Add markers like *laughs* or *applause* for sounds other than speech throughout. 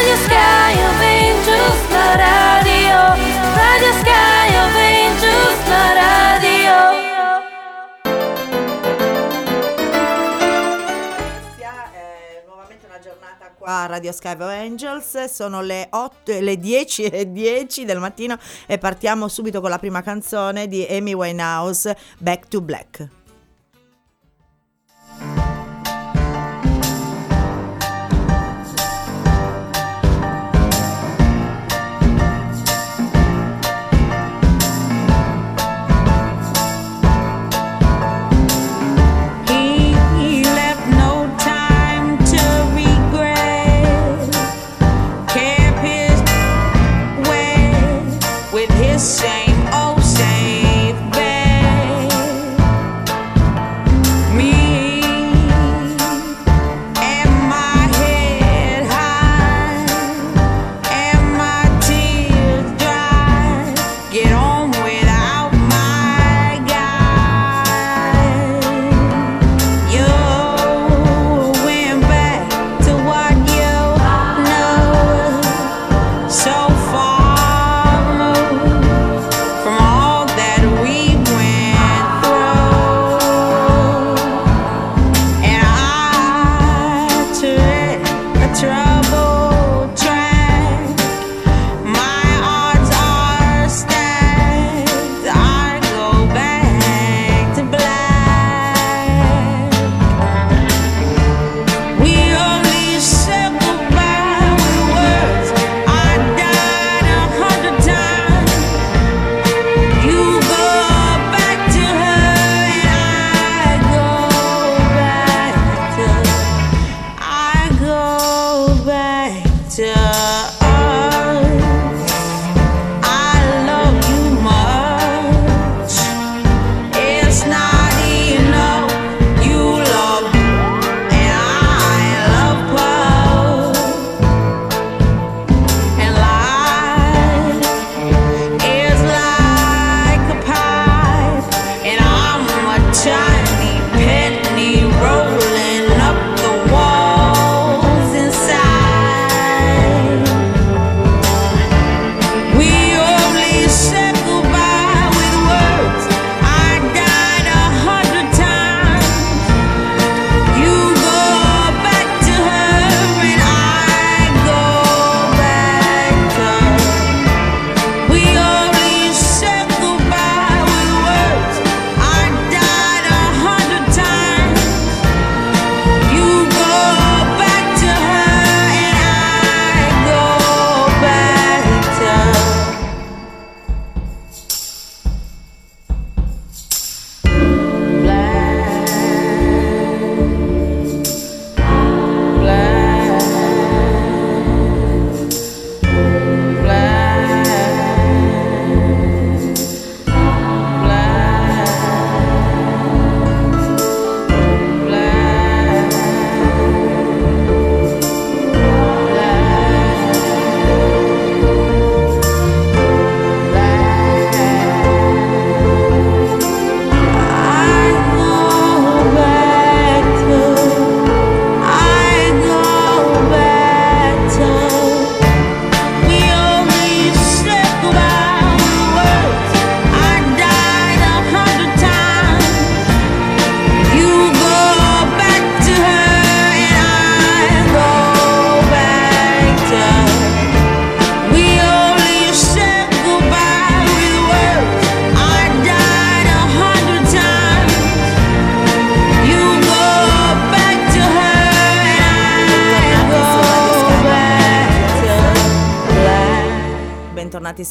Radio Sky of Angels, la radio. Radio Sky of Angels, la radio. Sia, eh, nuovamente una giornata qua a Radio Sky of Angels, sono le 8, e le 10 e 10 del mattino e partiamo subito con la prima canzone di Amy Winehouse, Back to Black.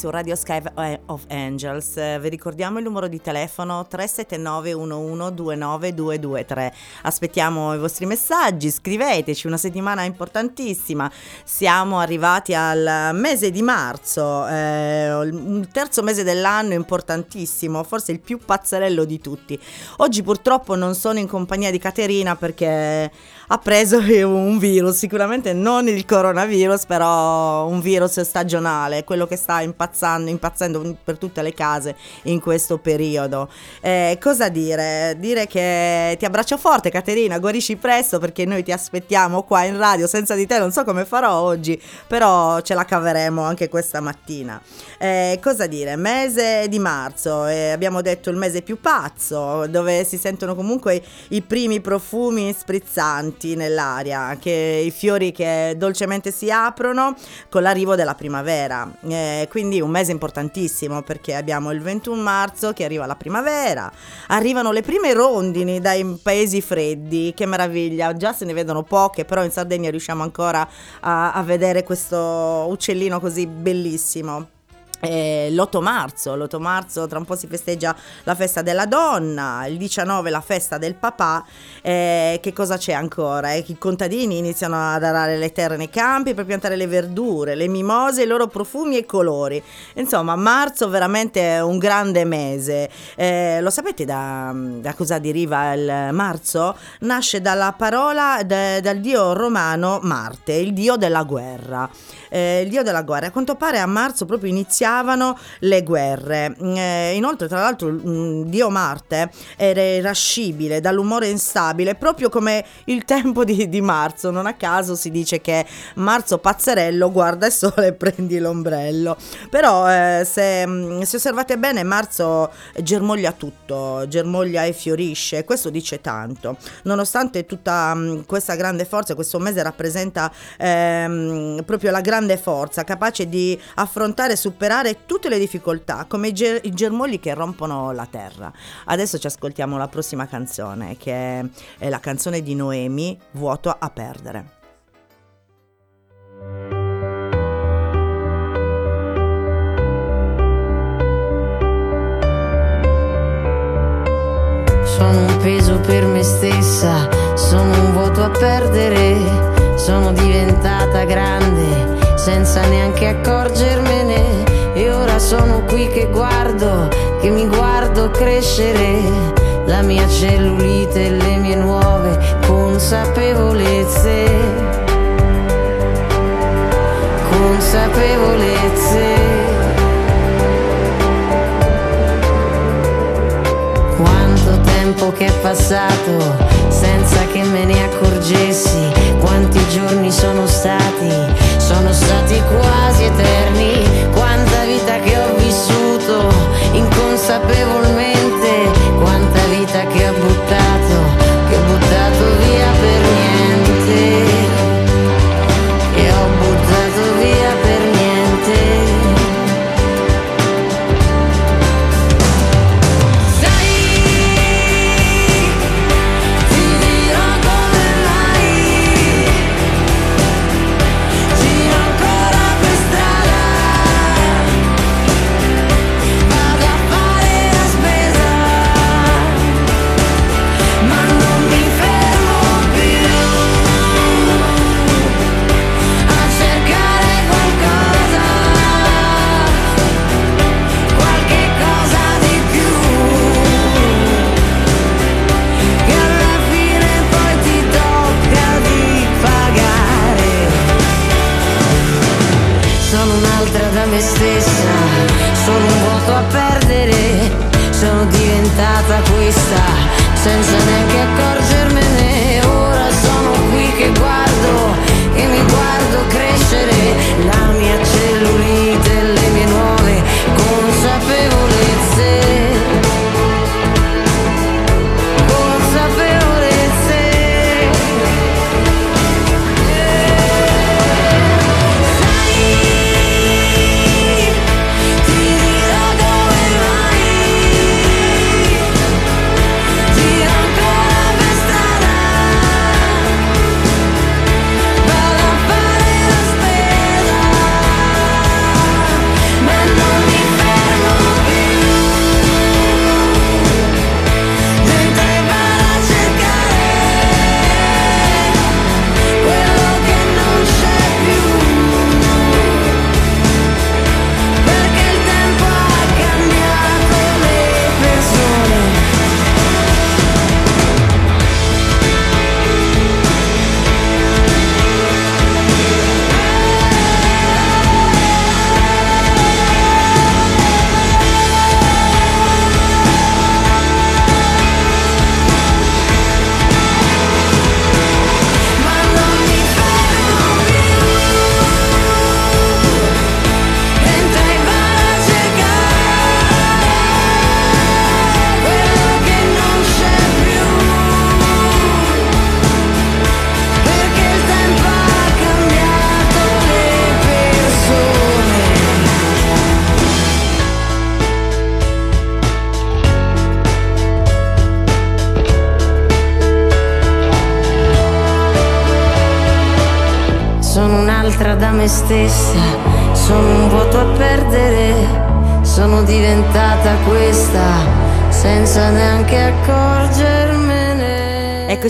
su Radio Sky of eh, Angels. Eh, vi ricordiamo il numero di telefono 379 1129223. Aspettiamo i vostri messaggi, scriveteci, una settimana importantissima. Siamo arrivati al mese di marzo, eh, il terzo mese dell'anno importantissimo, forse il più pazzerello di tutti. Oggi purtroppo non sono in compagnia di Caterina perché ha preso *laughs* un virus, sicuramente non il coronavirus, però un virus stagionale, quello che sta impazzando, impazzendo per tutte le case in questo periodo. Eh, cosa dire? Dire che ti abbraccio forte Caterina, guarisci presto perché noi ti aspettiamo qua in radio, senza di te non so come farò oggi, però ce la caveremo anche questa mattina. Eh, cosa dire? Mese di marzo, eh, abbiamo detto il mese più pazzo, dove si sentono comunque i primi profumi sprizzanti nell'aria, anche i fiori che dolcemente si aprono con l'arrivo della primavera. Eh, quindi un mese importantissimo perché abbiamo il 21 marzo che arriva la primavera, arrivano le prime rondini dai paesi freddi, che meraviglia, già se ne vedono poche, però in Sardegna riusciamo ancora a, a vedere questo uccellino così bellissimo. Eh, l'8 marzo, l'8 marzo tra un po' si festeggia la festa della donna, il 19 la festa del papà, eh, che cosa c'è ancora? Eh, I contadini iniziano ad arare le terre nei campi per piantare le verdure, le mimose, i loro profumi e colori. Insomma, marzo veramente è un grande mese. Eh, lo sapete da, da, cosa deriva il marzo? Nasce dalla parola de, dal dio romano Marte, il dio della guerra. Eh, il dio della guerra. A quanto pare a marzo proprio iniziava iniziavano le guerre. Eh, inoltre, tra l'altro, mm, Dio Marte era irascibile, dall'umore instabile, proprio come il *laughs* tempo di, di, marzo. Non a caso si dice che marzo pazzerello, guarda il sole e prendi l'ombrello. Però, eh, se, mm, se, osservate bene, marzo germoglia tutto, germoglia e fiorisce. Questo dice tanto. Nonostante tutta mh, mm, questa grande forza, questo mese rappresenta ehm, proprio la grande forza, capace di affrontare e superare superare tutte le difficoltà, come i, ger- i germogli che rompono la terra. Adesso ci ascoltiamo la prossima canzone, che è la canzone di Noemi, Vuoto a perdere. Sono un peso per me stessa, sono un vuoto a perdere, sono diventata grande senza neanche accorgermene e ora sono qui che guardo, che mi guardo crescere la mia cellulite e le mie nuove consapevolezze. Consapevolezze. Quanto tempo che è passato senza che me ne accorgessi, quanti giorni sono stati, sono stati quasi eterni. Vita che ho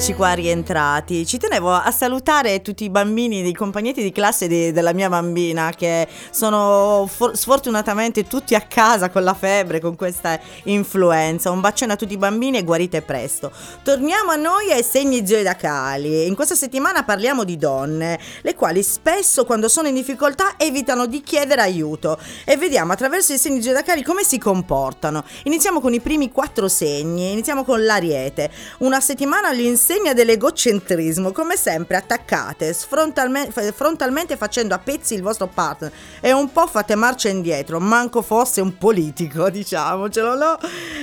Eccoci qua rientrati. Ci tenevo a salutare tutti i bambini dei compagnetti di classe di- della mia bambina che sono for- sfortunatamente tutti a casa con la febbre, con questa influenza. Un bacione a tutti i bambini e guarite presto. Torniamo a noi ai segni zodiacali. In questa settimana parliamo di donne, le quali spesso quando sono in difficoltà evitano di chiedere aiuto e vediamo attraverso i segni zodiacali come si comportano. Iniziamo con i primi quattro segni, iniziamo con l'ariete. Una settimana all'insegna dell'egocentrismo, come sempre attaccate sfrontalme- f- frontalmente facendo a pezzi il vostro partner e un po' fate marcia indietro, manco fosse un politico, *laughs* diciamocelo, no?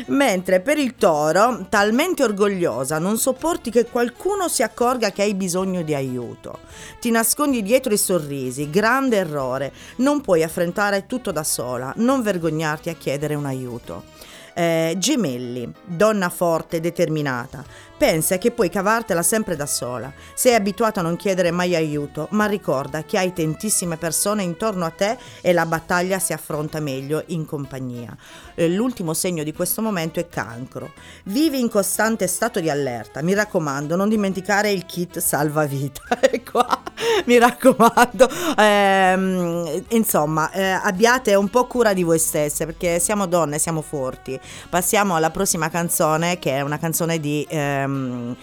Mentre per il toro, talmente orgogliosa, non sopporti che qualcuno si accorga che hai bisogno di aiuto. Ti nascondi dietro i sorrisi, grande errore. Non puoi affrontare tutto da sola, non vergognarti a chiedere un aiuto. Eh, gemelli, donna forte, determinata. Pensa che puoi cavartela sempre da sola. Sei abituato a non chiedere mai aiuto, ma ricorda che hai tantissime persone intorno a te e la battaglia si affronta meglio in compagnia. Eh, l'ultimo segno di questo momento è cancro. Vivi in costante stato di allerta. Mi raccomando, non dimenticare il kit salvavita. *laughs* E qua mi raccomando. Ehm, insomma, eh, abbiate un po' cura di voi stesse perché siamo donne, siamo forti. Passiamo alla prossima canzone che è una canzone di... ehm,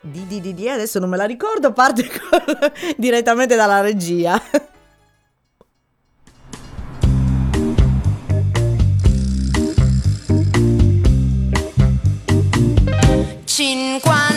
di, di, di, di, adesso non me la ricordo, parte *laughs* con- direttamente dalla regia. Cinquantamila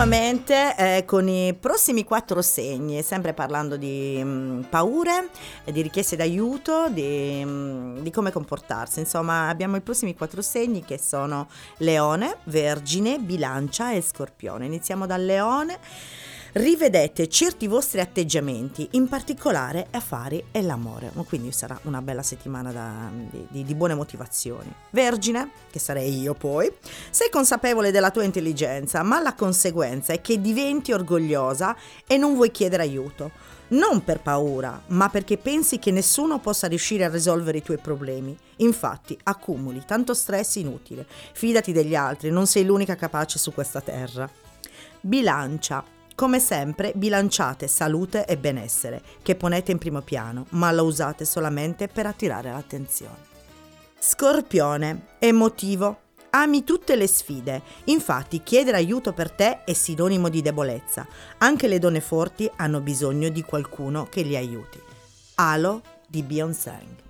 nuovamente eh, con i prossimi quattro segni, sempre parlando di mm, paure, di richieste d'aiuto, di, mm, di come comportarsi. Insomma, abbiamo i prossimi quattro segni che sono Leone, Vergine, Bilancia e Scorpione. Iniziamo dal Leone. Rivedete certi vostri atteggiamenti, in particolare affari e l'amore. Quindi sarà una bella settimana da- di, di- buone motivazioni. Vergine, che sarei io poi, sei consapevole della tua intelligenza, ma la conseguenza è che diventi orgogliosa e non vuoi chiedere aiuto. Non per paura, ma perché pensi che nessuno possa riuscire a risolvere i tuoi problemi. Infatti, accumuli tanto stress inutile. Fidati degli altri, non sei l'unica capace su questa terra. Bilancia. Come sempre, bilanciate salute e benessere, che ponete in primo piano, ma lo usate solamente per attirare l'attenzione. Scorpione, emotivo. Ami tutte le sfide, infatti chiedere aiuto per te è sinonimo di debolezza. Anche le donne forti hanno bisogno di qualcuno che li aiuti. Halo di Beyoncé.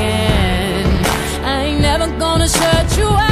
I'm. I ain't never gonna shut you out.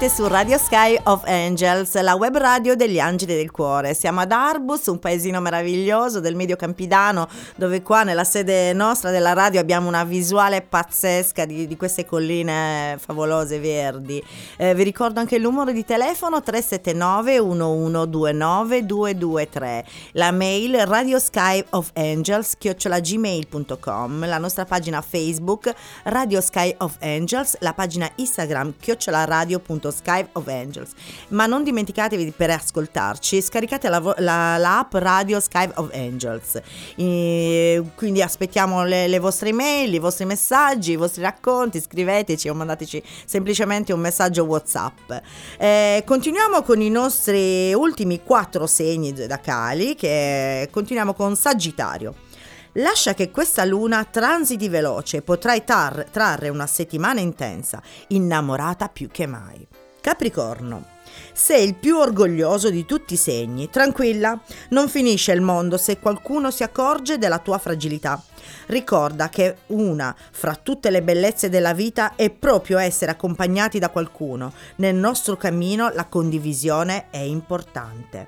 Nuovamente su Radio Sky of Angels, la web radio degli angeli del cuore. Siamo ad Arbus, un paesino meraviglioso del medio campidano, dove qua nella sede nostra della radio abbiamo una visuale pazzesca di, di queste colline favolose verdi. Eh, vi ricordo anche il numero di telefono 379 1129 223, la mail radio sky of angels chiocciolagmail.com, la nostra pagina Facebook Radio Sky of Angels, la pagina Instagram chiocciolaradio.sky of Angels. Ma non dimenticatevi per ascoltarci, scaricate la, vo- la- l'app Radio Sky of Angels. E quindi aspettiamo le, le vostre email, i vostri messaggi, i vostri racconti, scriveteci o mandateci semplicemente un messaggio WhatsApp. Eh, continuiamo con i nostri ultimi quattro segni zodiacali, che continuiamo con Sagittario. Lascia che questa luna transiti veloce, potrai tar- trarre una settimana intensa, innamorata più che mai. Capricorno. Sei il più orgoglioso di tutti i segni. Tranquilla, non finisce il mondo se qualcuno si accorge della tua fragilità. Ricorda che una fra tutte le bellezze della vita è proprio essere accompagnati da qualcuno. Nel nostro cammino la condivisione è importante.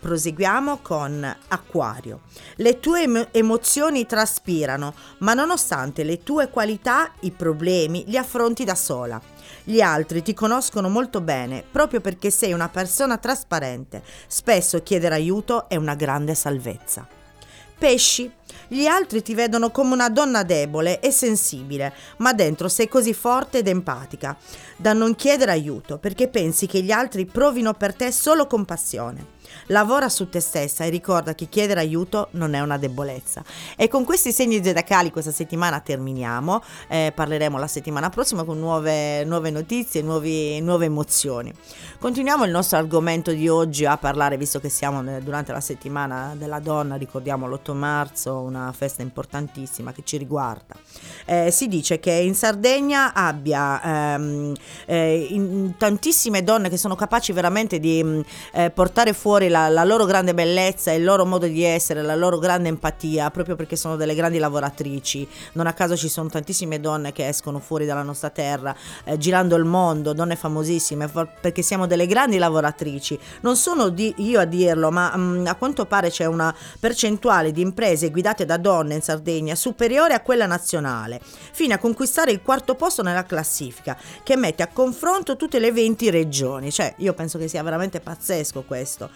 Proseguiamo con Acquario. Le tue emo- emozioni traspirano, ma nonostante le tue qualità, i problemi li affronti da sola. Gli altri ti conoscono molto bene proprio perché sei una persona trasparente. Spesso chiedere aiuto è una grande salvezza. Pesci. Gli altri ti vedono come una donna debole e sensibile, ma dentro sei così forte ed empatica da non chiedere aiuto perché pensi che gli altri provino per te solo compassione. Lavora su te stessa e ricorda che chiedere aiuto non è una debolezza. E con questi segni zodiacali questa settimana terminiamo. Eh, parleremo la settimana prossima con nuove, nuove notizie, nuovi, nuove emozioni. Continuiamo il nostro argomento di oggi a parlare, visto che siamo nel- durante la settimana della donna, ricordiamo l'8 marzo, una festa importantissima che ci riguarda. Eh, si dice che in Sardegna abbia ehm, eh, in- tantissime donne che sono capaci veramente di mh, eh, portare fuori la, la loro grande bellezza, il loro modo di essere, la loro grande empatia, proprio perché sono delle grandi lavoratrici. Non a caso ci sono tantissime donne che escono fuori dalla nostra terra, eh, girando il mondo, donne famosissime, perché siamo delle grandi lavoratrici. Non sono di- io a dirlo, ma mh, a quanto pare c'è una percentuale di imprese guidate da donne in Sardegna superiore a quella nazionale, fino a conquistare il quarto posto nella classifica, che mette a confronto tutte le 20 regioni. Cioè, io penso che sia veramente pazzesco questo.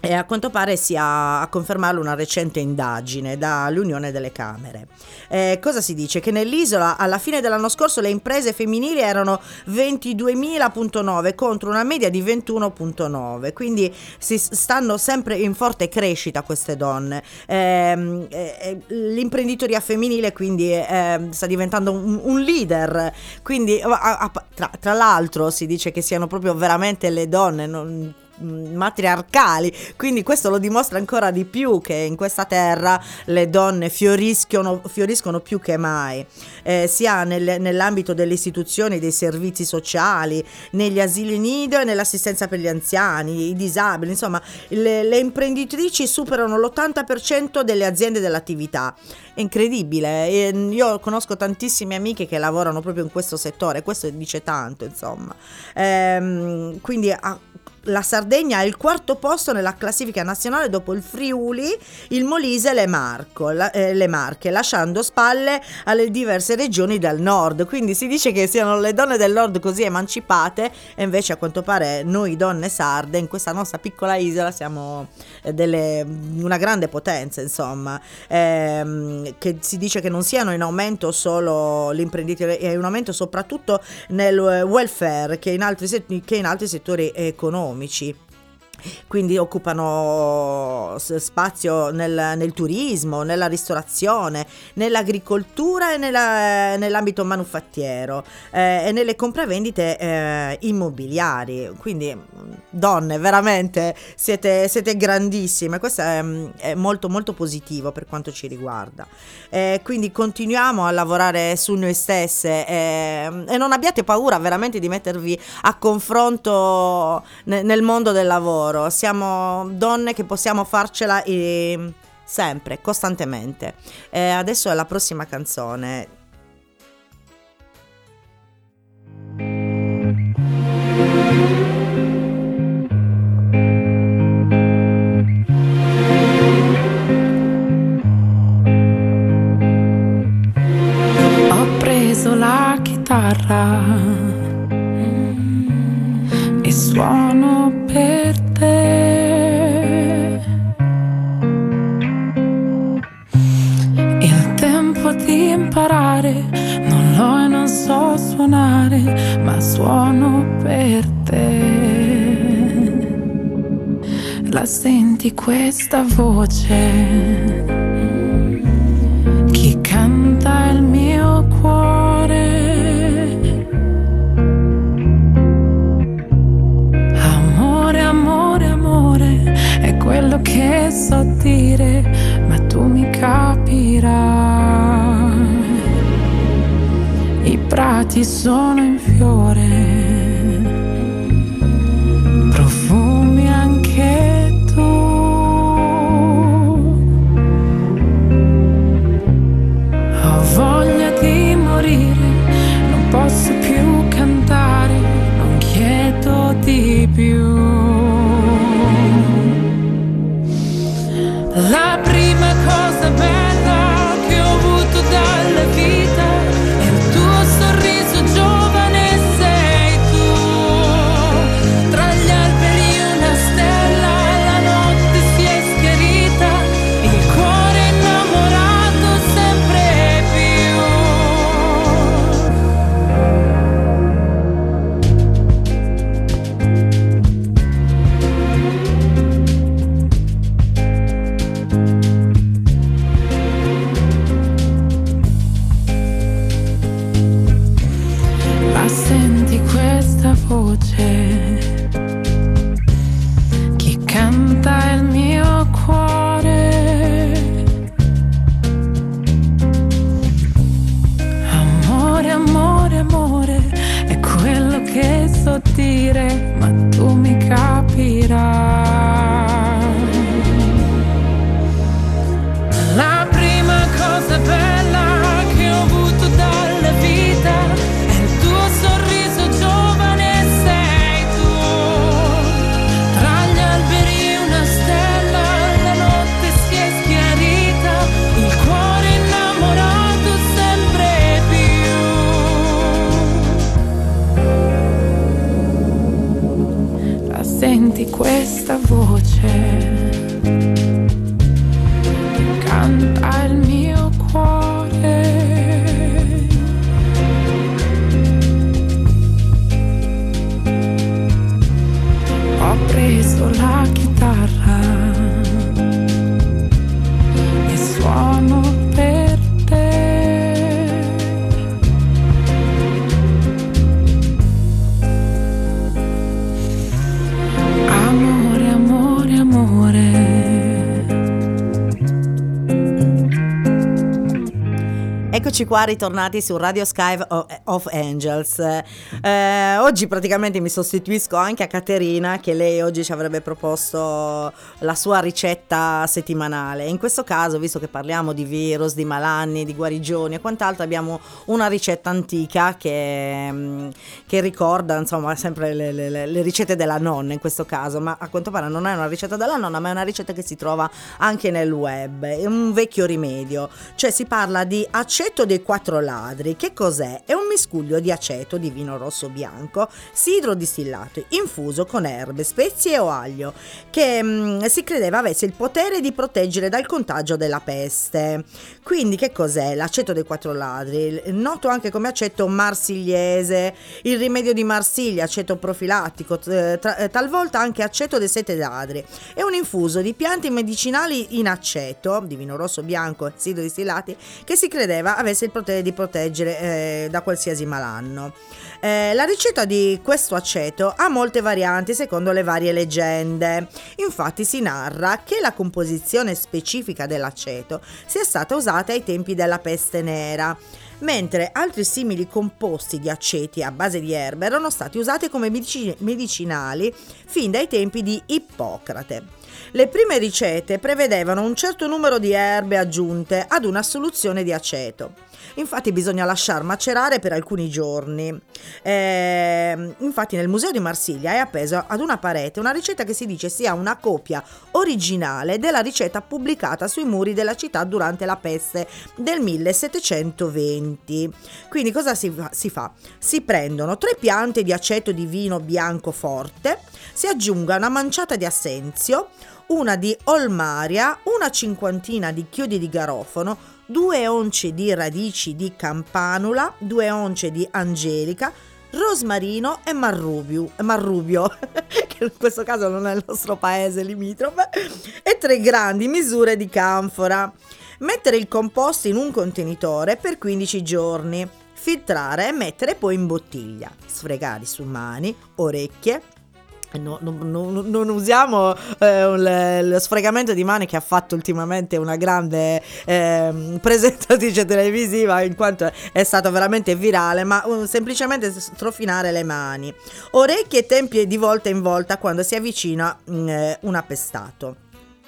E a quanto pare sia a confermarlo una recente indagine dall'Unione delle Camere. Eh, cosa si dice? Che nell'isola alla fine dell'anno scorso le imprese femminili erano 22.000.9 contro una media di 21.9, quindi si stanno sempre in forte crescita queste donne. Ehm, eh, l'imprenditoria femminile quindi eh, sta diventando un, un leader, quindi a- a- tra, tra l'altro si dice che siano proprio veramente le donne. Non, matriarcali. Quindi questo lo dimostra ancora di più che in questa terra le donne fioriscono, fioriscono più che mai. Eh, sia nel- nell'ambito delle istituzioni dei servizi sociali negli asili nido e nell'assistenza per gli anziani i disabili. Insomma le, le imprenditrici superano l'80% delle aziende dell'attività. È incredibile. E io conosco tantissime amiche che lavorano proprio in questo settore. Questo dice tanto insomma. Ehm, quindi a- la Sardegna ha il quarto posto nella classifica nazionale dopo il Friuli, il Molise e le, Marco- la- eh, le Marche, lasciando spalle alle diverse regioni del nord. Quindi si dice che siano le donne del nord così emancipate e invece a quanto pare noi donne sarde in questa nostra piccola isola siamo eh, delle- una grande potenza, insomma, Ehm, che si dice che non siano in aumento solo l'imprenditoria, è in aumento soprattutto nel eh, welfare che in altri, che in altri settori economici. realmente Quindi occupano spazio nel, nel turismo, nella ristorazione, nell'agricoltura e nella- nell'ambito manufattiero eh, e nelle compravendite eh, immobiliari. Quindi mh, donne, veramente siete, siete grandissime. Questo è, mh, è molto molto positivo per quanto ci riguarda. Eh, quindi continuiamo a lavorare su noi stesse eh, e non abbiate paura veramente di mettervi a confronto ne- nel mondo del lavoro loro, siamo donne che possiamo farcela e... sempre, costantemente. E adesso è la prossima canzone. la chitarra suono per te. Il tempo di imparare, non l'ho e non so suonare, ma suono per te. La senti questa voce? Quello che so dire, ma tu mi capirai. I prati sono in fiore, Eccoci qua ritornati su Radio Sky o- of Angels. Eh, oggi praticamente mi sostituisco anche a Caterina che lei oggi ci avrebbe proposto la sua ricetta settimanale. In questo caso, visto che parliamo di virus, di malanni, di guarigioni e quant'altro, abbiamo una ricetta antica che, mm, che ricorda insomma sempre le- le- le ricette della nonna in questo caso, ma a quanto pare non è una ricetta della nonna, ma è una ricetta che si trova anche nel web. È un vecchio rimedio, cioè si parla di aceto dei quattro ladri. Che cos'è? È un miscuglio di aceto di vino rosso bianco, sidro distillato, infuso con erbe, spezie o aglio, che mm, si credeva avesse il potere di proteggere dal contagio della peste. Quindi che cos'è? L'aceto dei quattro ladri, noto anche come aceto marsigliese, il rimedio di Marsiglia, aceto profilattico, t- tra- eh, talvolta anche aceto dei sette ladri. È un infuso di piante medicinali in aceto, di vino rosso bianco sidro distillati, che si credeva avesse il potere di proteggere eh, da qualsiasi malanno. Eh, la ricetta di questo aceto ha molte varianti secondo le varie leggende. Infatti si narra che la composizione specifica dell'aceto sia stata usata ai tempi della peste nera mentre altri simili composti di aceti a base di erbe erano stati usati come medici- medicinali fin dai tempi di Ippocrate. Le prime ricette prevedevano un certo numero di erbe aggiunte ad una soluzione di aceto. Infatti bisogna lasciar macerare per alcuni giorni. Ehm, infatti nel museo di Marsiglia è appeso ad una parete una ricetta che si dice sia una copia originale della ricetta pubblicata sui muri della città durante la peste del 1720. Quindi cosa si fa? Si, fa? si prendono tre piante di aceto di vino bianco forte, si aggiunga una manciata di assenzio, una di olmaria, una cinquantina di chiodi di garofano, due once di radici di campanula, due once di angelica, rosmarino e marrubio, marrubio *laughs* che in questo caso non è il nostro paese limitrofe, e tre grandi misure di canfora. Mettere il composto in un contenitore per 15 giorni, filtrare e mettere poi in bottiglia. Sfregare su mani, orecchie, No, no, no, non usiamo eh, lo sfregamento di mani che ha fatto ultimamente una grande ehm, *laughs* presentatrice televisiva in quanto è stato veramente virale, ma uh, semplicemente strofinare le mani, orecchie e tempie di volta in volta quando si avvicina mm, eh, un appestato.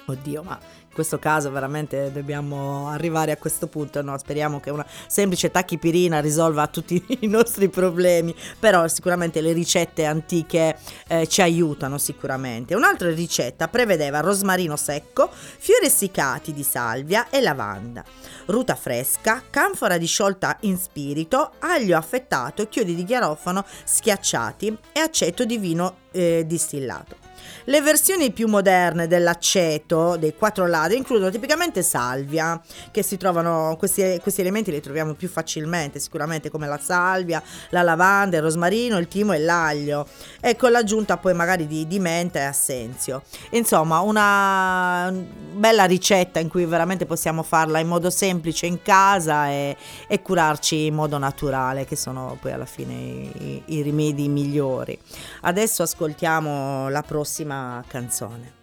Oddio, ma in questo caso veramente dobbiamo arrivare a questo punto, no? Speriamo che una semplice tachipirina risolva tutti i nostri problemi, però sicuramente le ricette antiche eh, ci aiutano sicuramente. Un'altra ricetta prevedeva rosmarino secco, fiori essiccati di salvia e lavanda, ruta fresca, canfora disciolta in spirito, aglio affettato, chiodi di garofano schiacciati e aceto di vino eh, distillato. Le versioni più moderne dell'aceto, dei quattro ladri, includono tipicamente salvia, che si trovano, questi, questi elementi li troviamo più facilmente, sicuramente come la salvia, la lavanda, il rosmarino, il timo e l'aglio, e con l'aggiunta poi magari di, di menta e assenzio. Insomma, una bella ricetta in cui veramente possiamo farla in modo semplice in casa e, e curarci in modo naturale, che sono poi alla fine i, i rimedi migliori. Adesso ascoltiamo la prossima canzone.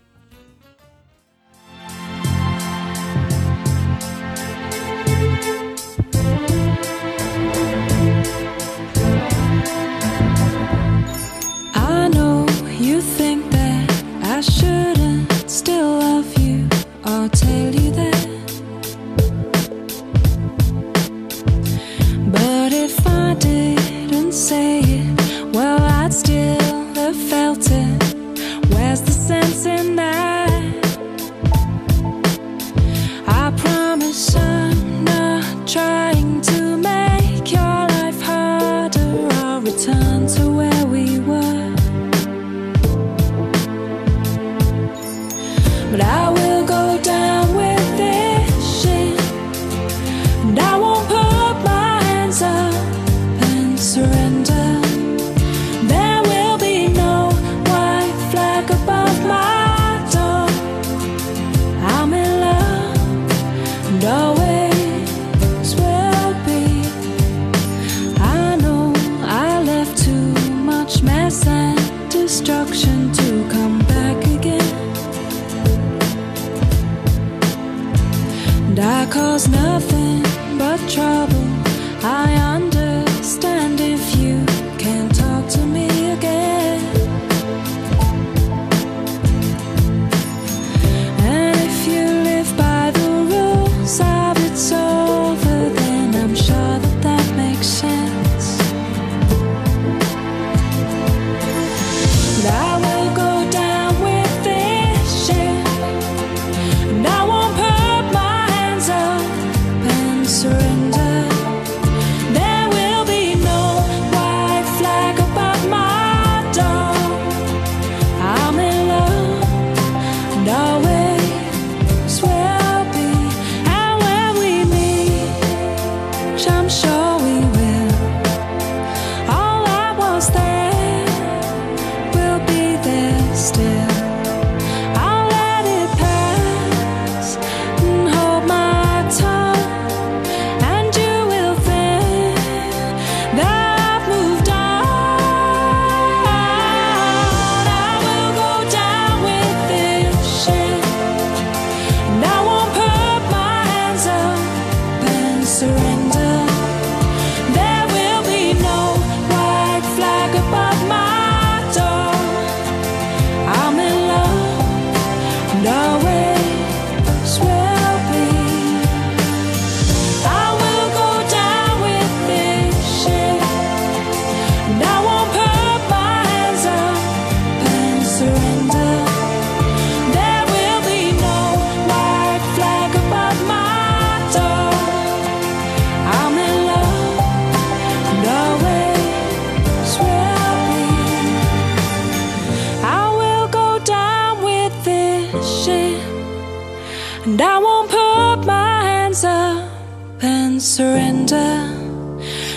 shine.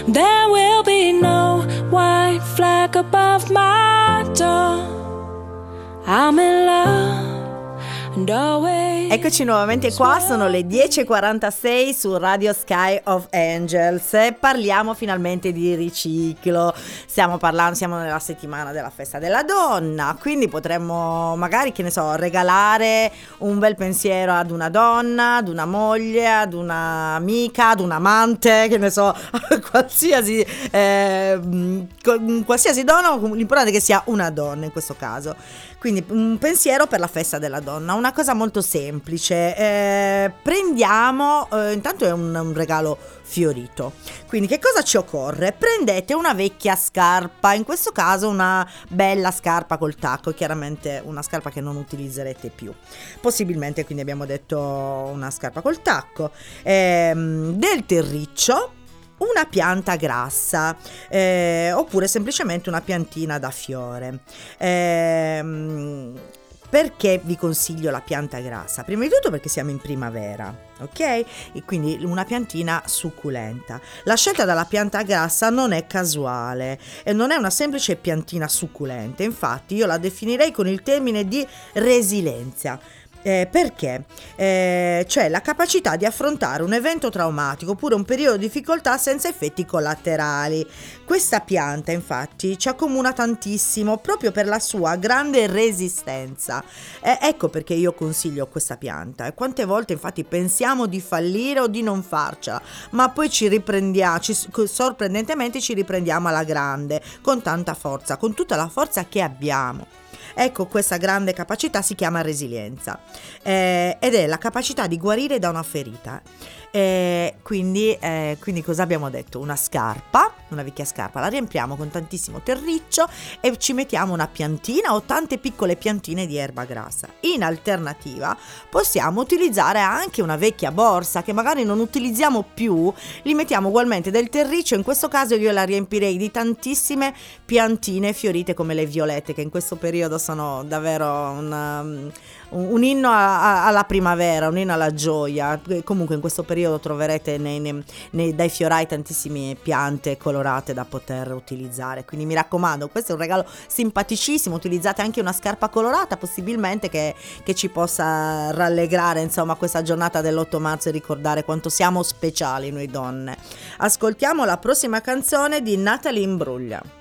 There will be no white flag above my door. I'm in love. Eccoci nuovamente qua, sono le 10.46 su Radio Sky of Angels e parliamo finalmente di riciclo. Stiamo parlando, siamo nella settimana della festa della donna, quindi potremmo magari, che ne so, regalare un bel pensiero ad una donna, ad una moglie, ad un'amica, ad un amante, che ne so, *laughs* qualsiasi, eh, qualsiasi donna, l'importante è che sia una donna in questo caso. Quindi un pensiero per la festa della donna, una cosa molto semplice. Eh, prendiamo, eh, intanto è un, un regalo fiorito. Quindi che cosa ci occorre? Prendete una vecchia scarpa, in questo caso una bella scarpa col tacco, chiaramente una scarpa che non utilizzerete più. Possibilmente quindi abbiamo detto una scarpa col tacco, ehm, del terriccio una pianta grassa eh, oppure semplicemente una piantina da fiore. Ehm, perché vi consiglio la pianta grassa? Prima di tutto perché siamo in primavera, ok? E quindi una piantina succulenta. La scelta della pianta grassa non è casuale e non è una semplice piantina succulenta, infatti io la definirei con il termine di resilienza. Eh, perché? Eh, cioè la capacità di affrontare un evento traumatico oppure un periodo di difficoltà senza effetti collaterali. Questa pianta infatti ci accomuna tantissimo proprio per la sua grande resistenza. Eh, ecco perché io consiglio questa pianta. E quante volte infatti pensiamo di fallire o di non farcela, ma poi ci riprendiamo, ci, sorprendentemente ci riprendiamo alla grande, con tanta forza, con tutta la forza che abbiamo. Ecco, questa grande capacità si chiama resilienza eh, ed è la capacità di guarire da una ferita. Eh, quindi, eh, quindi cosa abbiamo detto? Una scarpa, una vecchia scarpa, la riempiamo con tantissimo terriccio e ci mettiamo una piantina o tante piccole piantine di erba grassa. In alternativa possiamo utilizzare anche una vecchia borsa che magari non utilizziamo più, li mettiamo ugualmente del terriccio, in questo caso io la riempirei di tantissime piantine fiorite come le violette che in questo periodo sono davvero una, un, un inno a- a- alla primavera, un inno alla gioia. Comunque in questo periodo troverete nei, nei- nei- dai fiorai tantissime piante colorate da poter utilizzare. Quindi mi raccomando, questo è un regalo simpaticissimo. Utilizzate anche una scarpa colorata, possibilmente che, che ci possa rallegrare insomma questa giornata dell'8 marzo e ricordare quanto siamo speciali noi donne. Ascoltiamo la prossima canzone di Natalie Imbruglia.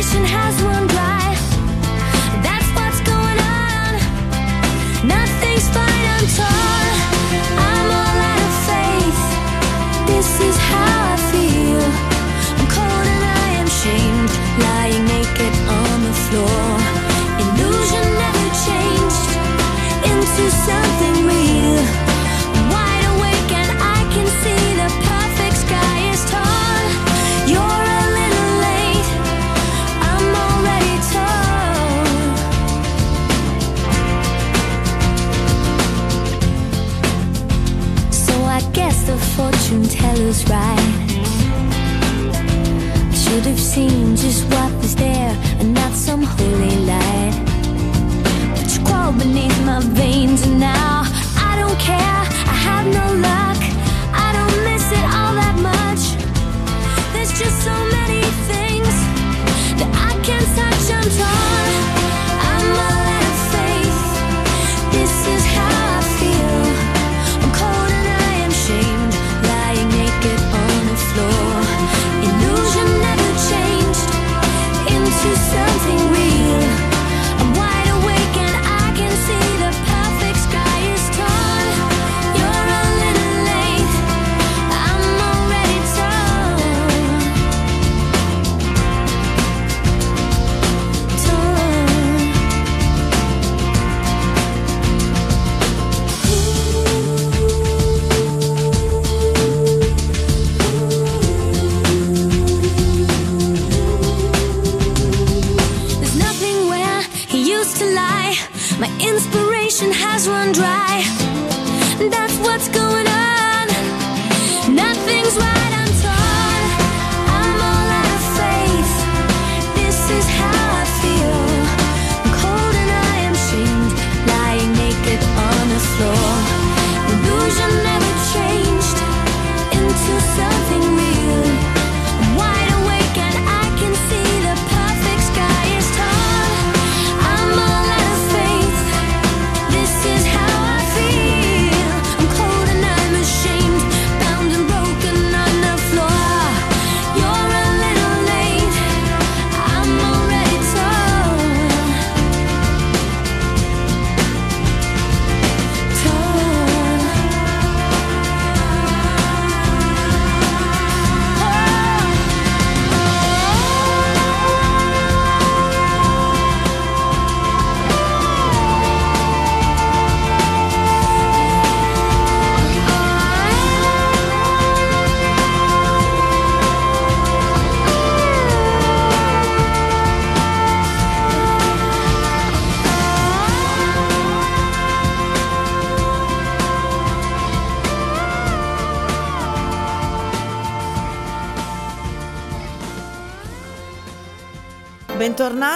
Has run dry. That's what's going on. Nothing's fine. I'm all out of faith. This is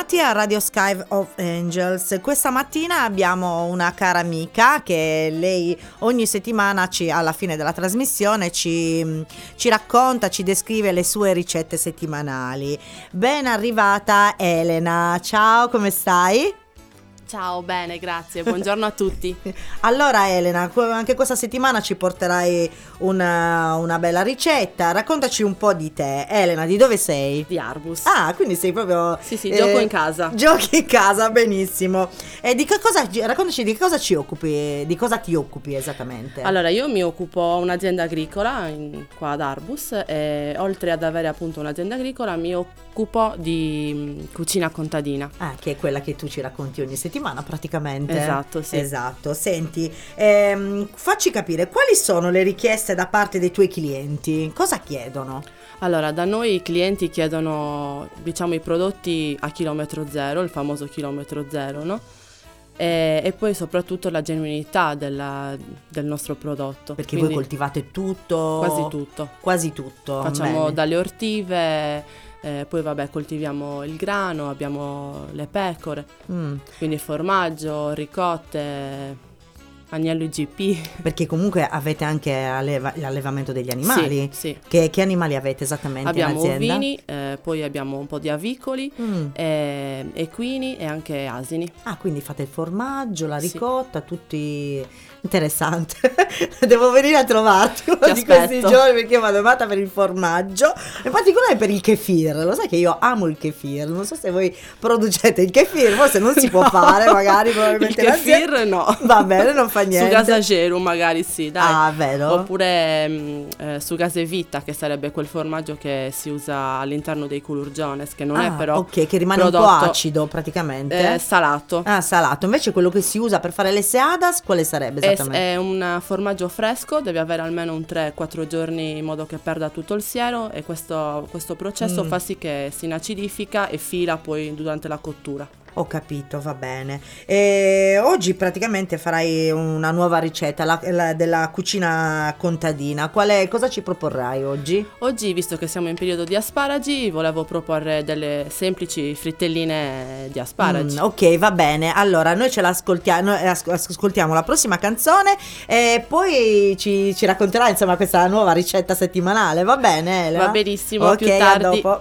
Bentornati a Radio Sky of Angels. Questa mattina abbiamo una cara amica che lei ogni settimana ci- alla fine della trasmissione ci, ci racconta, ci descrive le sue ricette settimanali. Ben arrivata Elena, ciao, come stai? Ciao, bene, grazie. Buongiorno a tutti. *laughs* Allora Elena, anche questa settimana ci porterai una, una bella ricetta. Raccontaci un po' di te. Elena, di dove sei? Di Arbus. Ah, quindi sei proprio... Sì, sì, gioco in casa. *laughs* Giochi in casa, benissimo. E di che cosa, raccontaci di che cosa ci occupi, di cosa ti occupi esattamente? Allora, io mi occupo un'azienda agricola in- qua ad Arbus e oltre ad avere appunto un'azienda agricola mi occupo di mm, cucina contadina. Ah, che è quella che tu ci racconti ogni settimana praticamente. Esatto, sì. Esatto. Senti, ehm, facci capire quali sono le richieste da parte dei tuoi clienti? Cosa chiedono? Allora, da noi i clienti chiedono, diciamo, i prodotti a chilometro zero, il famoso chilometro zero, no? E, e poi soprattutto la genuinità della- del nostro prodotto. Perché Quindi voi coltivate tutto? Quasi tutto. Quasi tutto. Facciamo bene. dalle ortive, eh, poi vabbè coltiviamo il grano, abbiamo le pecore, Mm, quindi formaggio, ricotte, agnello IGP. perché comunque avete anche alleva- l'allevamento degli animali. Sì, sì. Che, che animali avete esattamente Abbiamo in azienda? ovini, eh, poi abbiamo un po' di avicoli, Mm. eh, equini e anche asini. Ah, quindi fate il formaggio, la Sì. ricotta, tutti interessante. *laughs* Devo venire a trovarti uno di questi giorni perché vado amata per il formaggio, in particolare per il kefir. Lo sai che io amo il kefir. Non so se voi producete il kefir, forse non si può *laughs* No. fare, magari probabilmente Il kefir no. Va bene, non fa *laughs* Su niente. Gasageru magari sì, dai. Ah, vero? Oppure mm, eh, su Gasevita, che sarebbe quel formaggio che si usa all'interno dei culurgiones, che non è Ah, però ok, che rimane un po' prodotto, acido praticamente. eh, salato. Ah, salato. Invece quello che si usa per fare le seadas, quale sarebbe È, è un formaggio fresco, deve avere almeno un 3-4 giorni in modo che perda tutto il siero e questo, questo processo Mm. fa sì che si inacidifica e fila poi durante la cottura. Ho capito, va bene. E oggi praticamente farai una nuova ricetta la- la- della cucina contadina. Qual è, cosa ci proporrai oggi? Oggi, visto che siamo in periodo di asparagi, volevo proporre delle semplici frittelline di asparagi. Mm, ok, va bene. Allora, noi ce l'ascoltiamo, ascoltiamo la prossima canzone e poi ci, ci racconterai insomma questa nuova ricetta settimanale. Va bene, Elena? Va benissimo, a Ok, più tardi. a dopo.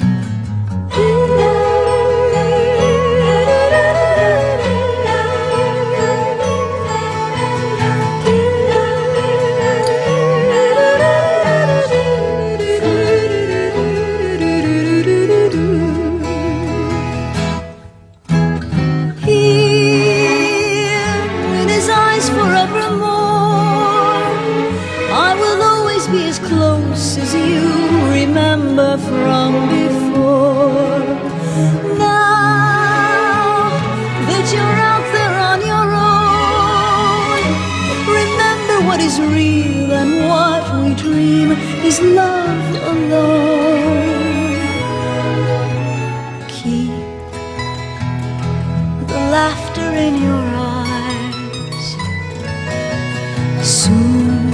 In your eyes. Soon,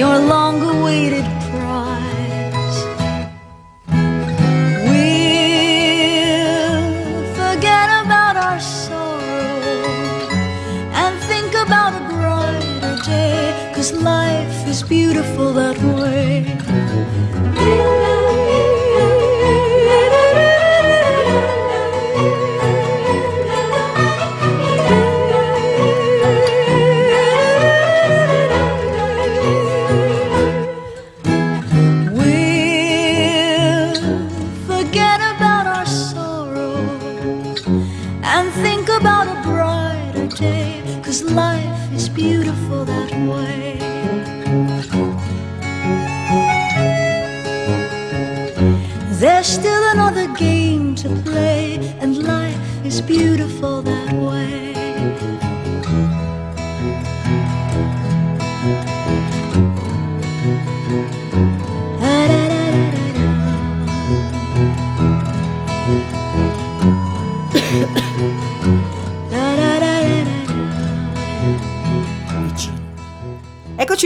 your long awaited prize will forget about our sorrow and think about a brighter day. Cause life is beautiful that way. Still another game to play, and life is beautiful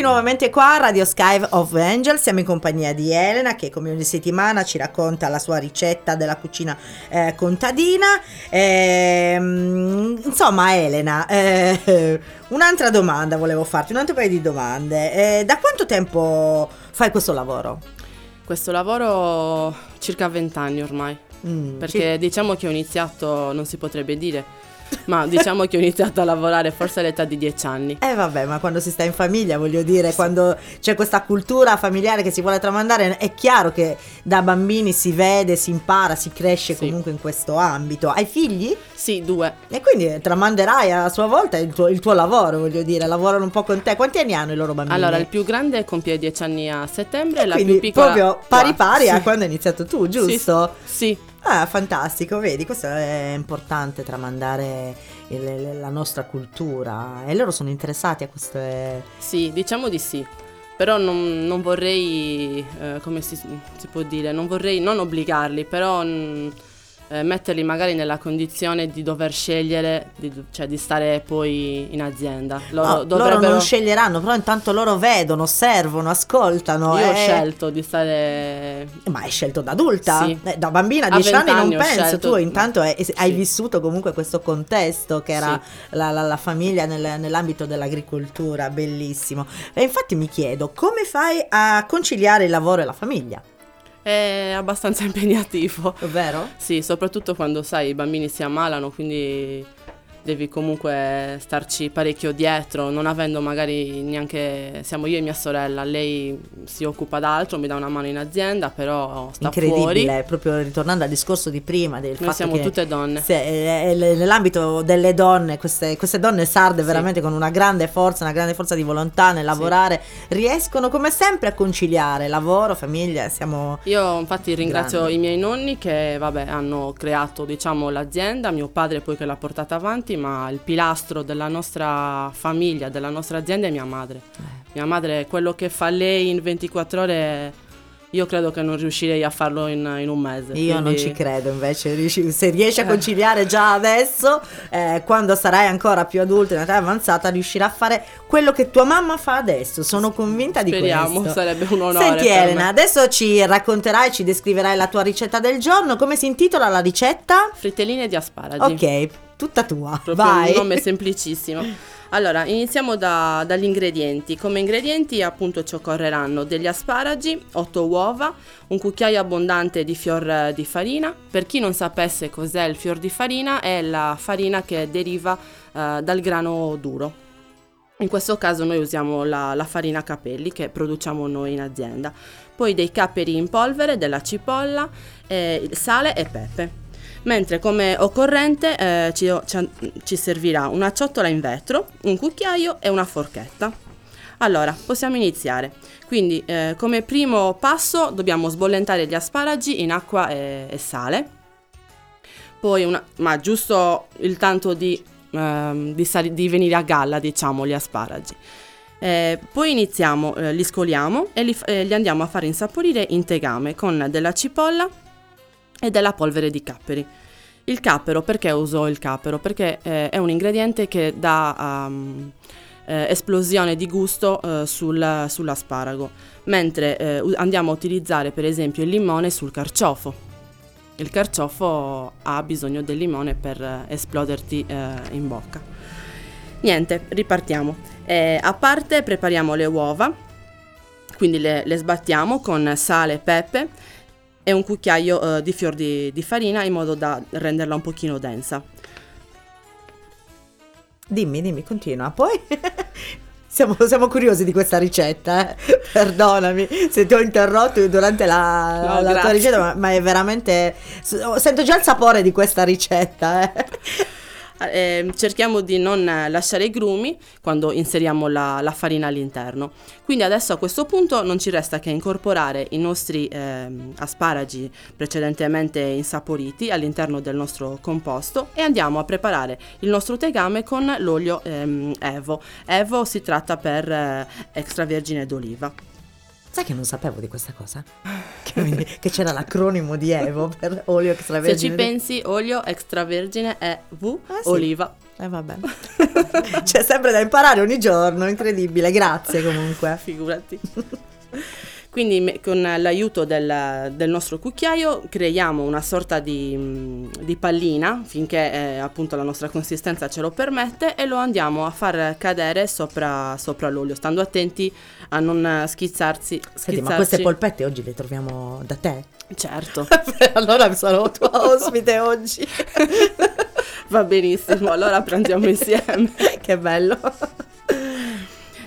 nuovamente qua a Radio Sky of Angel, siamo in compagnia di Elena che come ogni settimana ci racconta la sua ricetta della cucina eh, contadina. Ehm, insomma Elena, eh, un'altra domanda volevo farti, un altro paio di domande. Eh, da quanto tempo fai questo lavoro? Questo lavoro circa 20 anni ormai, Mm, perché diciamo che ho iniziato, non si potrebbe dire, ma diciamo che ho iniziato a lavorare forse all'età di 10 anni. Eh vabbè, ma quando si sta in famiglia, voglio dire, quando c'è questa cultura familiare che si vuole tramandare, è chiaro che da bambini si vede, si impara, si cresce Sì. comunque in questo ambito. Hai figli? Sì, due, E quindi tramanderai a sua volta il tuo, il tuo lavoro, voglio dire, lavorano un po' con te. Quanti anni hanno i loro bambini? Allora, il più grande compie 10 anni a settembre e la più piccola proprio pari pari a Sì. quando hai iniziato tu, giusto? Sì, sì. Ah, fantastico, vedi, questo è importante tramandare il- la nostra cultura e loro sono interessati a queste... Sì, diciamo di sì. Però non, non vorrei, eh, come si, si può dire, non vorrei non obbligarli, però mm, eh, metterli magari nella condizione di dover scegliere, di, cioè di stare poi in azienda. Loro No, loro dovrebbero... non sceglieranno, però intanto loro vedono, osservano, ascoltano. Io ho eh. scelto di stare... Ma hai scelto da adulta? Sì. Eh, da bambina a A 10 anni non 20 anni ho penso, scelto- tu intanto hai, hai Sì. vissuto comunque questo contesto che era la, la- la famiglia nel- nell'ambito dell'agricoltura, bellissimo. E infatti mi chiedo, come fai a conciliare il lavoro e la famiglia? È abbastanza *laughs* impegnativo. Vero? Sì, soprattutto quando sai i bambini si ammalano, quindi devi comunque starci parecchio dietro, non avendo magari neanche siamo io e mia sorella, lei si occupa d'altro, mi dà una mano in azienda, però sta Incredibile, fuori. proprio ritornando al discorso di prima del Noi siamo tutte donne. se- eh, nell'ambito delle donne, queste, queste donne sarde Sì. veramente con una grande forza, una grande forza di volontà nel lavorare, riescono come sempre a conciliare lavoro, famiglia, siamo Io infatti ringrazio Grande. i miei nonni che vabbè, hanno creato diciamo, l'azienda, mio padre poi che l'ha portata avanti, ma il pilastro della nostra famiglia, della nostra azienda è mia madre. Eh. Mia madre, quello che fa lei in 24 ore, io credo che non riuscirei a farlo in, in un mese. Io non quindi- ci credo invece, se riesci a conciliare già adesso, eh, quando sarai ancora più adulta, in età avanzata, riuscirai a fare quello che tua mamma fa adesso. Sono convinta di Speriamo, questo. sarebbe un onore. Senti Elena, me. adesso ci racconterai, ci descriverai la tua ricetta del giorno. Come si intitola la ricetta? Frittelline di asparagi. Ok, tutta tua. Proprio Vai. un nome *laughs* semplicissimo. Allora, iniziamo da- dagli ingredienti. Come ingredienti appunto ci occorreranno degli asparagi, 8 uova, un cucchiaio abbondante di fior eh, di farina. Per chi non sapesse cos'è il fior di farina, è la farina che deriva eh, dal grano duro. In questo caso noi usiamo la, la farina capelli che produciamo noi in azienda. Poi dei capperi in polvere, della cipolla, eh, sale e pepe. Mentre come occorrente eh, ci, ci- ci servirà una ciotola in vetro, un cucchiaio e una forchetta. Allora, possiamo iniziare. Quindi, eh, come primo passo dobbiamo sbollentare gli asparagi in acqua e, e sale. Poi, una, ma giusto il tanto di, ehm, di, sali- di venire a galla, diciamo, gli asparagi. Eh, poi iniziamo, eh, li scoliamo e li, eh, li andiamo a fare insaporire in tegame con della cipolla e della polvere di capperi. Il cappero, perché uso il cappero? Perché eh, è un ingrediente che dà um, eh, esplosione di gusto eh, sul- sull'asparago, mentre eh, andiamo a utilizzare per esempio il limone sul carciofo. Il carciofo ha bisogno del limone per eh, esploderti eh, in bocca. Niente, ripartiamo. A parte prepariamo le uova, quindi le, le sbattiamo con sale e pepe e un cucchiaio eh, di fior di, di farina in modo da renderla un pochino densa. Dimmi, dimmi, continua. Poi *laughs* siamo, siamo curiosi di questa ricetta, eh. *laughs* perdonami se ti ho interrotto durante la, No, la tua ricetta, ma, ma è veramente... Sento già il sapore di questa ricetta. Eh. Eh, cerchiamo di non eh, lasciare i grumi quando inseriamo la, la farina all'interno. Quindi adesso a questo punto non ci resta che incorporare i nostri ehm, asparagi precedentemente insaporiti all'interno del nostro composto e andiamo a preparare il nostro tegame con l'olio ehm, Evo. Evo si tratta per eh, extravergine d'oliva. Sai che non sapevo di questa cosa? Che, che c'era l'acronimo di Evo per olio Se extravergine. ci pensi, olio extravergine è V, Ah, sì. oliva. Eh vabbè. *laughs* C'è sempre da imparare ogni giorno, incredibile. Grazie comunque. Figurati. *laughs* Quindi con l'aiuto del, del nostro cucchiaio creiamo una sorta di, mm, di pallina finché eh, appunto la nostra consistenza ce lo permette e lo andiamo a far cadere sopra, sopra l'olio, stando attenti a non schizzarsi. Senti, ma queste polpette oggi le troviamo da te? Certo, *laughs* allora sono tua ospite oggi. *laughs* va benissimo, allora pranziamo insieme. che bello.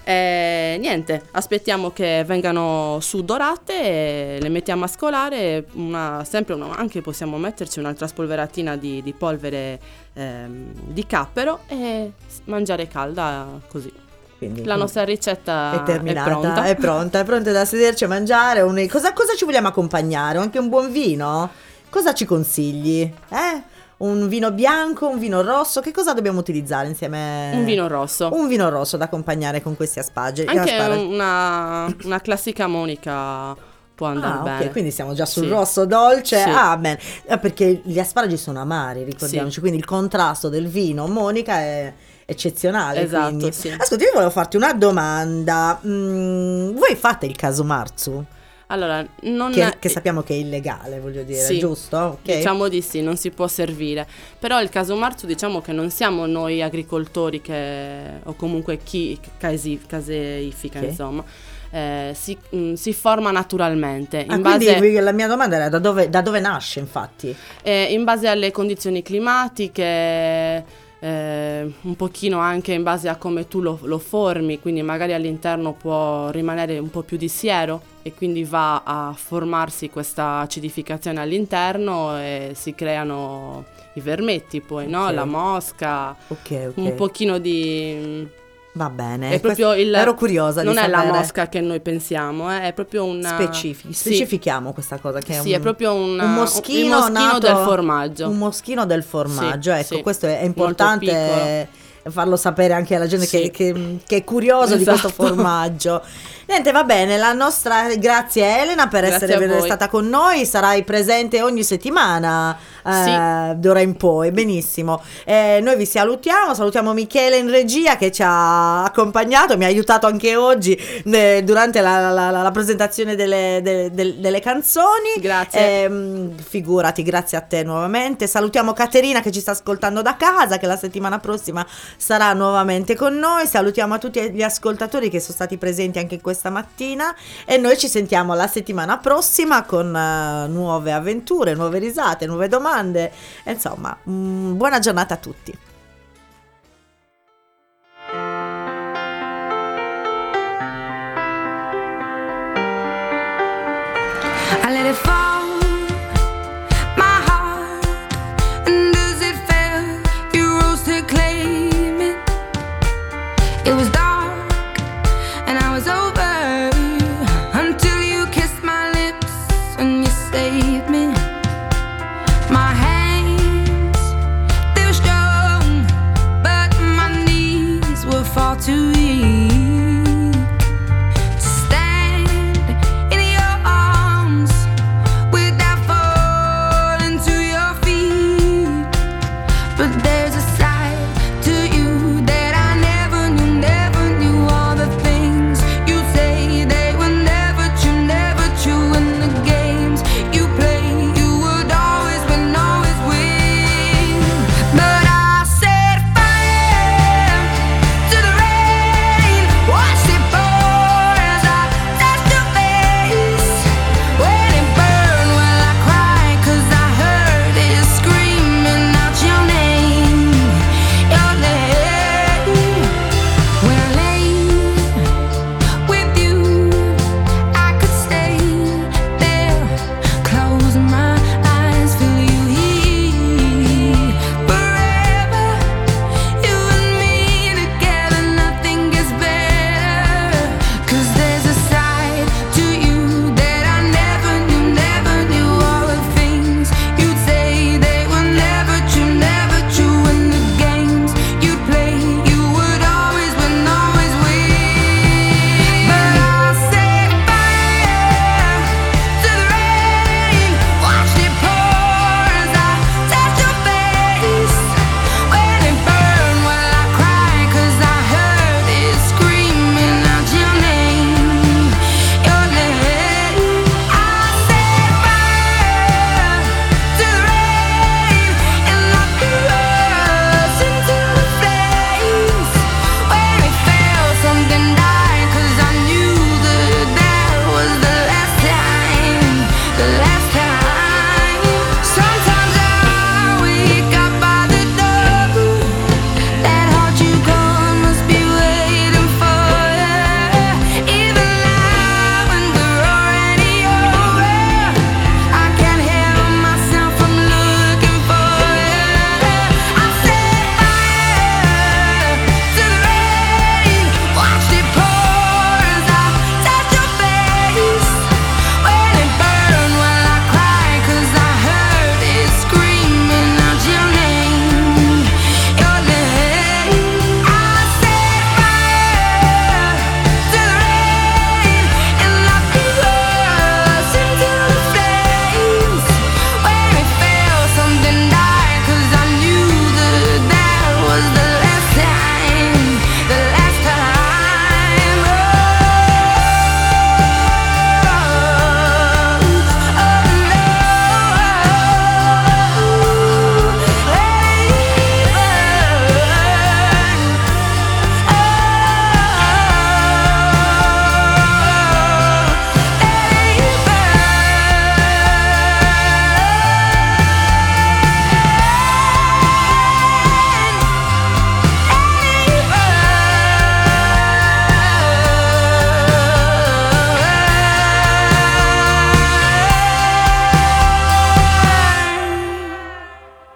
E niente, aspettiamo che vengano sudorate e le mettiamo a scolare. Una, sempre una- anche possiamo metterci un'altra spolveratina di, di polvere ehm, di cappero e mangiare calda così. Quindi, La nostra ricetta è terminata, è pronta. è pronta, è pronta da sederci a mangiare. un- cosa, cosa ci vogliamo accompagnare? Anche un buon vino? Cosa ci consigli? Eh? Un vino bianco, un vino rosso? Che cosa dobbiamo utilizzare insieme? Un vino rosso. Un vino rosso da accompagnare con questi asparagi. Anche asparagi. una, una classica monica può andare Ah, bene. ok, quindi siamo già sul Sì. rosso dolce. Sì. Ah, bene. Eh, Perché gli asparagi sono amari, ricordiamoci, quindi il contrasto del vino Monica è eccezionale. Esatto, quindi. sì. Ascolta, io volevo farti una domanda. Mm, voi fate il caso Marzu? Allora, non Che, che sappiamo che è illegale, voglio dire, Sì, giusto? Ok. Diciamo di sì, non si può servire. Però il caso marzo diciamo che non siamo noi agricoltori che, o comunque chi casi, caseifica, Sì. insomma. Eh, si, mm, si forma naturalmente in, Ah, base, quindi la mia domanda era da dove, da dove nasce, infatti? eh, in base alle condizioni climatiche, eh, un pochino anche in base a come tu lo, lo formi, quindi magari all'interno può rimanere un po' più di siero e quindi va a formarsi questa acidificazione all'interno e si creano i vermetti poi, no? La mosca, Ok, ok. un pochino di... Va bene. è proprio il... Ero curiosa Non di è la mosca che noi pensiamo, eh, è proprio una... Specifici- Sì. specifichiamo questa cosa che è Sì, un, è proprio un- un moschino, il moschino nato- del formaggio. Un moschino del formaggio, Sì, ecco, sì. questo è Molto importante farlo sapere anche alla gente Sì. che, che- che è curiosa di questo Esatto. formaggio. Niente, va bene, la nostra grazie Elena per Grazie essere stata con noi, sarai presente ogni settimana eh, d'ora in poi, benissimo. Eh, noi vi salutiamo, salutiamo Michele in regia che ci ha accompagnato, mi ha aiutato anche oggi eh, durante la, la- la- la presentazione delle, delle- delle- delle canzoni. Grazie. Ehm, figurati, grazie a te nuovamente. Salutiamo Caterina che ci sta ascoltando da casa, che la settimana prossima sarà nuovamente con noi. Salutiamo a tutti gli ascoltatori che sono stati presenti anche questa mattina e noi ci sentiamo la settimana prossima con eh, nuove avventure, nuove risate, nuove domande. Insomma, mm, buona giornata a tutti.